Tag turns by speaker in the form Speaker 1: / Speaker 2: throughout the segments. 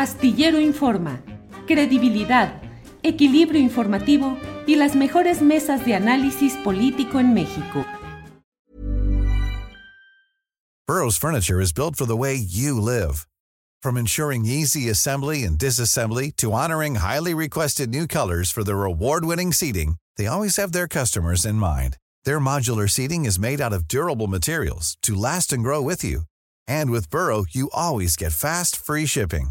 Speaker 1: Astillero Informa, credibilidad, equilibrio informativo y las mejores mesas de análisis político en México.
Speaker 2: Burroughs Furniture is built for the way you live. From ensuring easy assembly and disassembly to honoring highly requested new colors for their award-winning seating, they always have their customers in mind. Their modular seating is made out of durable materials to last and grow with you. And with Burrow, you always get fast, free shipping.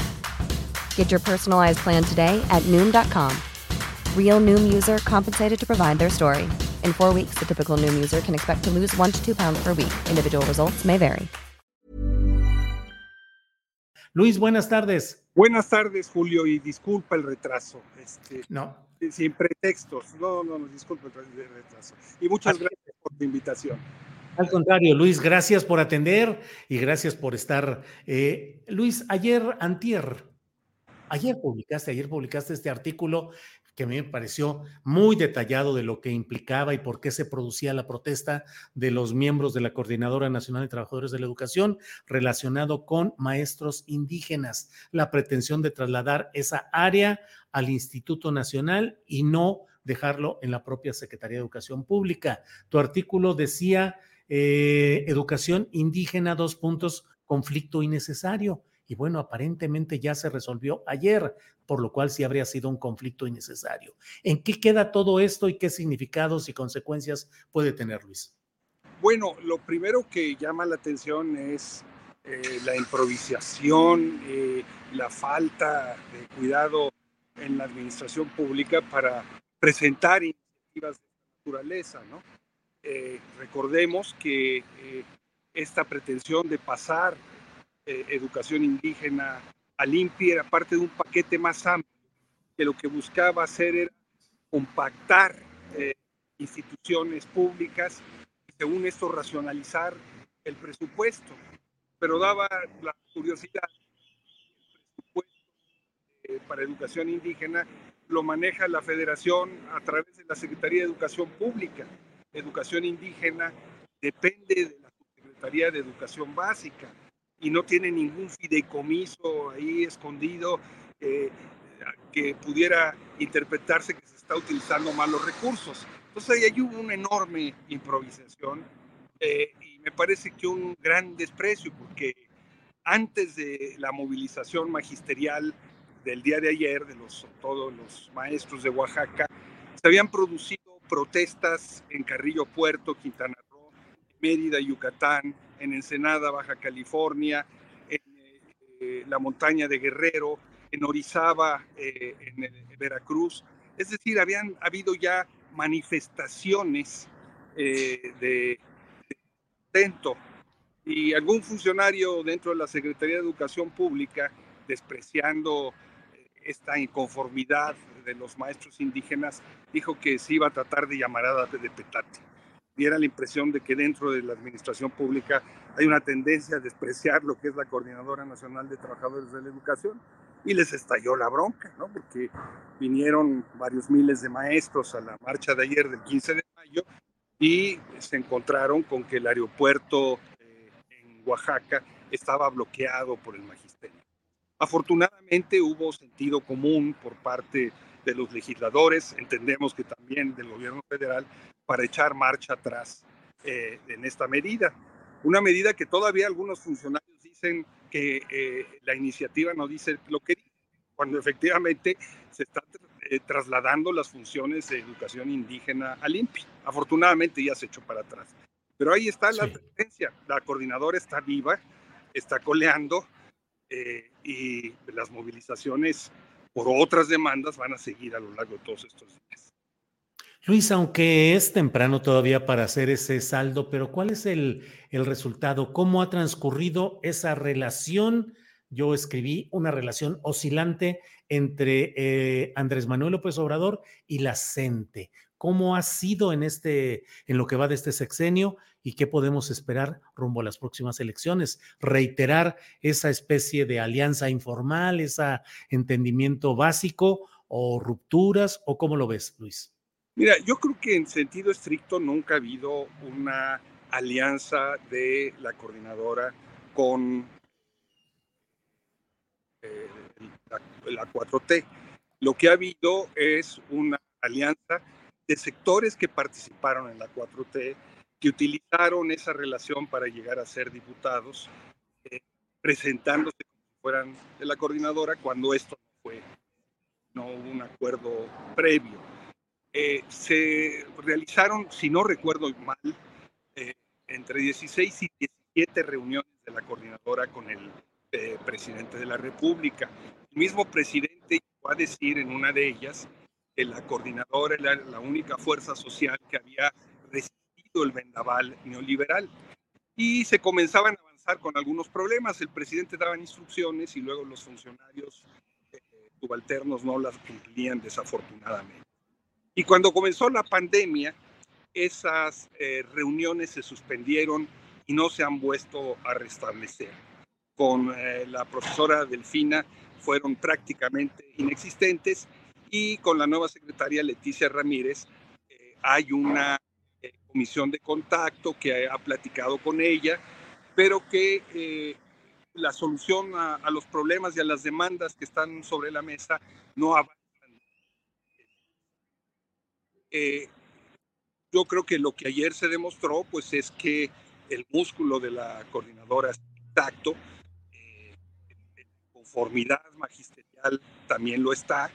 Speaker 3: Get your personalized plan today at Noom.com. Real Noom user compensated to provide their story. In four weeks, the typical Noom user can expect to lose one to two pounds per week. Individual results may vary.
Speaker 4: Luis, buenas tardes.
Speaker 5: Buenas tardes, Julio, y disculpa el retraso. Este,
Speaker 4: No,
Speaker 5: sin pretextos. No, no, no, disculpa el retraso. Y muchas gracias por tu invitación.
Speaker 4: al contrario, Luis, gracias por atender y gracias por estar. Eh, Luis, ayer, antier, ayer publicaste, ayer publicaste este artículo que a mí me pareció muy detallado de lo que implicaba y por qué se producía la protesta de los miembros de la Coordinadora Nacional de Trabajadores de la Educación relacionado con maestros indígenas, la pretensión de trasladar esa área al Instituto Nacional y no dejarlo en la propia Secretaría de Educación Pública. Tu artículo decía eh, educación indígena, dos puntos, conflicto innecesario. Y bueno, aparentemente ya se resolvió ayer, por lo cual sí habría sido un conflicto innecesario. ¿En qué queda todo esto y qué significados y consecuencias puede tener, Luis?
Speaker 5: Bueno, lo primero que llama la atención es eh, la improvisación, eh, la falta de cuidado en la administración pública para presentar iniciativas de naturaleza, ¿no? Eh, recordemos que eh, esta pretensión de pasar eh, educación indígena al INPI era parte de un paquete más amplio, que lo que buscaba hacer era compactar eh, instituciones públicas y según esto racionalizar el presupuesto. Pero daba la curiosidad, el presupuesto eh, para educación indígena lo maneja la federación a través de la Secretaría de Educación Pública. Educación indígena depende de la Secretaría de Educación Básica y no tiene ningún fideicomiso ahí escondido eh, que pudiera interpretarse que se está utilizando mal los recursos. Entonces ahí hubo una enorme improvisación eh, y me parece que un gran desprecio porque antes de la movilización magisterial del día de ayer de los, todos los maestros de Oaxaca, se habían producido protestas en Carrillo Puerto, Quintana Roo, Mérida, Yucatán, en Ensenada, Baja California, en eh, la montaña de Guerrero, en Orizaba, eh, en, en, Veracruz. Es decir, habían habido ya manifestaciones eh, de, de intento y algún funcionario dentro de la Secretaría de Educación Pública, despreciando eh, esta inconformidad de los maestros indígenas, dijo que se iba a tratar de llamarada de petate diera la impresión de que dentro de la administración pública hay una tendencia a despreciar lo que es la Coordinadora Nacional de Trabajadores de la Educación y les estalló la bronca, ¿no? Porque vinieron varios miles de maestros a la marcha de ayer del 15 de mayo y se encontraron con que el aeropuerto eh, en Oaxaca estaba bloqueado por el magisterio. Afortunadamente hubo sentido común por parte de los legisladores, entendemos que también del gobierno federal, para echar marcha atrás eh, en esta medida. Una medida que todavía algunos funcionarios dicen que eh, la iniciativa no dice lo que dice, cuando efectivamente se están eh, trasladando las funciones de educación indígena al INPI. Afortunadamente ya se echó para atrás. Pero ahí está la tendencia. La coordinadora está viva, está coleando y las movilizaciones por otras demandas van a seguir a lo largo de todos estos días.
Speaker 4: Luis, aunque es temprano todavía para hacer ese saldo, pero ¿cuál es el, el resultado? ¿Cómo ha transcurrido esa relación yo escribí una relación oscilante entre eh, Andrés Manuel López Obrador y la CENTE. ¿Cómo ha sido en este, en lo que va de este sexenio y qué podemos esperar rumbo a las próximas elecciones? Reiterar esa especie de alianza informal, ese entendimiento básico o rupturas o cómo lo ves, Luis?
Speaker 5: Mira, yo creo que en sentido estricto nunca ha habido una alianza de la coordinadora con eh, la, 4T. Lo que ha habido es una alianza sectores que participaron en la 4T, que utilizaron esa relación para llegar a ser diputados, eh, presentándose como si fueran de la coordinadora cuando esto no fue, no hubo un acuerdo previo. Eh, se realizaron, si no recuerdo mal, eh, entre 16 y 17 reuniones de la coordinadora con el presidente de la República. El mismo presidente llegó a decir en una de ellas la coordinadora era la única fuerza social que había resistido el vendaval neoliberal. Y se comenzaban a avanzar con algunos problemas. El presidente daba instrucciones y luego los funcionarios subalternos no las cumplían desafortunadamente. Y cuando comenzó la pandemia, esas eh, reuniones se suspendieron y no se han vuelto a restablecer. Con eh, la profesora Delfina fueron prácticamente inexistentes y con la nueva secretaria Leticia Ramírez eh, hay una comisión de contacto que ha platicado con ella, pero que la solución a, los problemas y a las demandas que están sobre la mesa no avanza eh, yo creo que lo que ayer se demostró, pues es que el músculo de la coordinadora es intacto, eh, conformidad magisterial también lo está.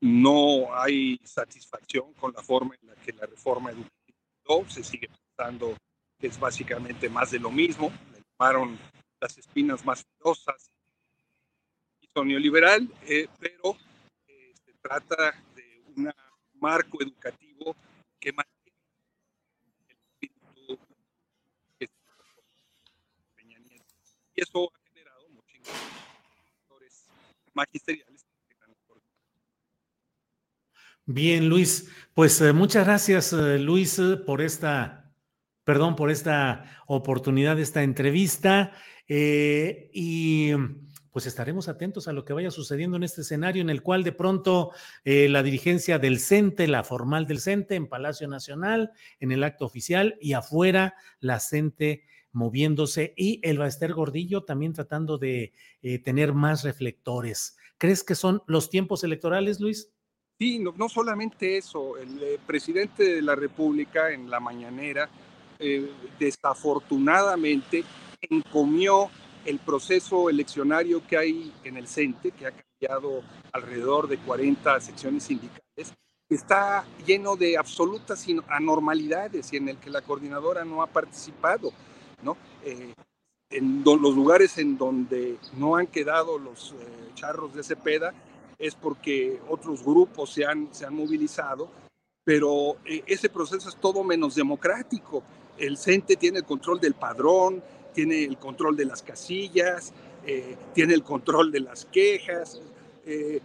Speaker 5: Eh, no hay satisfacción con la forma en la que la reforma educativa se sigue pensando que es básicamente más de lo mismo. Le llamaron las espinas más filosas, y neoliberal, pero se trata de una marco educativo que mantiene el espíritu. Y eso ha generado muchos sectores magisteriales.
Speaker 4: Bien, Luis, pues eh, muchas gracias, eh, Luis, eh, por esta, perdón, por esta oportunidad, esta entrevista. y pues estaremos atentos a lo que vaya sucediendo en este escenario en el cual de pronto la dirigencia del CENTE, la formal del CENTE en Palacio Nacional, en el acto oficial y afuera la CENTE moviéndose y el Baester Gordillo también tratando de tener más reflectores. ¿Crees que son los tiempos electorales, Luis?
Speaker 5: Sí, no, solamente eso. El eh, presidente de la República en la mañanera desafortunadamente encomió el proceso eleccionario que hay en el CENTE, que ha cambiado alrededor de 40 secciones sindicales, está lleno de absolutas anormalidades y en el que la coordinadora no ha participado, ¿no? Eh, en los lugares en donde no han quedado los eh, charros de Cepeda es porque otros grupos se han, se han movilizado, pero eh, ese proceso es todo menos democrático. El CENTE tiene el control del padrón, tiene el control de las casillas, eh, tiene el control de las quejas, eh,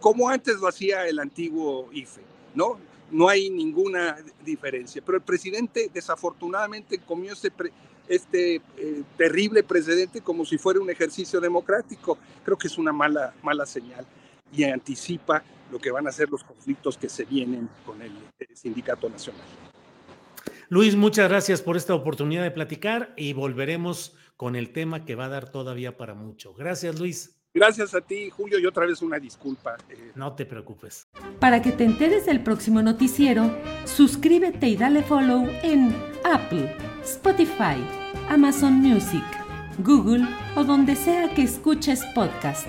Speaker 5: como antes lo hacía el antiguo IFE, ¿no? No hay ninguna diferencia. Pero el presidente desafortunadamente comió este, este terrible precedente como si fuera un ejercicio democrático. Creo que es una mala, mala señal y anticipa lo que van a ser los conflictos que se vienen con el Sindicato Nacional.
Speaker 4: Luis, muchas gracias por esta oportunidad de platicar y volveremos con el tema que va a dar todavía para mucho. Gracias, Luis.
Speaker 5: Gracias a ti, Julio, y otra vez una disculpa.
Speaker 4: Eh. No te preocupes.
Speaker 1: Para que te enteres del próximo noticiero, suscríbete y dale follow en Apple, Spotify, Amazon Music, Google o donde sea que escuches podcast.